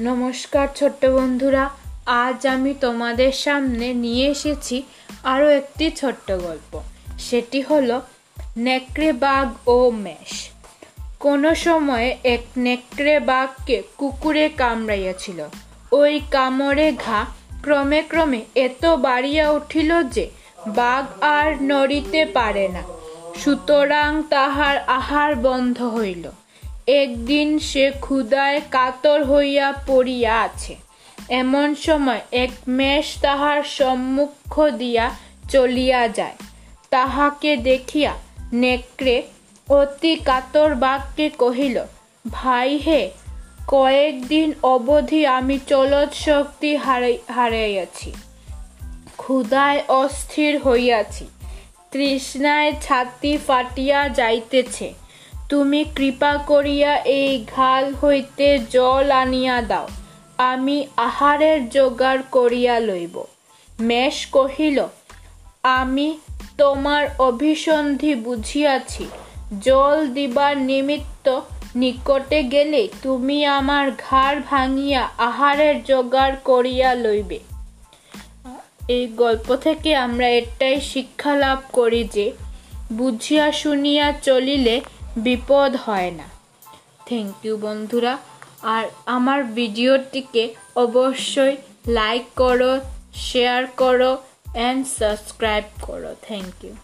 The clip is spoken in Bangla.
নমস্কার ছোট্ট বন্ধুরা, আজ আমি তোমাদের সামনে নিয়ে এসেছি আরও একটি ছোট্ট গল্প। সেটি হলো নেকড়ে বাঘ ও মেষ। কোনো সময়ে এক নেকড়ে বাঘকে কুকুরে কামড়াইয়াছিল। ওই কামড়ে ঘা ক্রমে ক্রমে এত বাড়িয়া উঠিল যে বাঘ আর নড়িতে পারে না। সুতরাং তাহার আহার বন্ধ হইল। একদিন সে ক্ষুধায় কাতর হইয়া পড়িয়া আছে এমন সময় এক মেষ তাহার সম্মুখ দিয়া চলিয়া যায়। তাহাকে দেখিয়া নেকড়ে অতি কাতর বাক্যে কহিল, ভাই হে, কয়েকদিন অবধি আমি চলৎ শক্তি হারাই, হারাইয়াছি। ক্ষুধায় অস্থির হইয়াছি। তৃষ্ণায় ছাতি ফাটিয়া যাইতেছে। তুমি কৃপা করিয়া এই ঘাল হইতে জল আনিয়া দাও। আমি আহারের জোগাড় করিয়া লইব। মেষ কহিল, আমি তোমার অভিসন্ধি বুঝিয়াছি। জল দিবার নিমিত্ত নিকটে গেলে তুমি আমার ঘাড় ভাঙিয়া আহারের জোগাড় করিয়া লইবে। এই গল্প থেকে আমরা এটাই শিক্ষা লাভ করি যে, বুঝিয়া শুনিয়া চলিলে বিপদ হয় না। থ্যাংক ইউ বন্ধুরা। আর আমার ভিডিওটিকে অবশ্যই লাইক করো শেয়ার করো অ্যান্ড সাবস্ক্রাইব করো। Thank you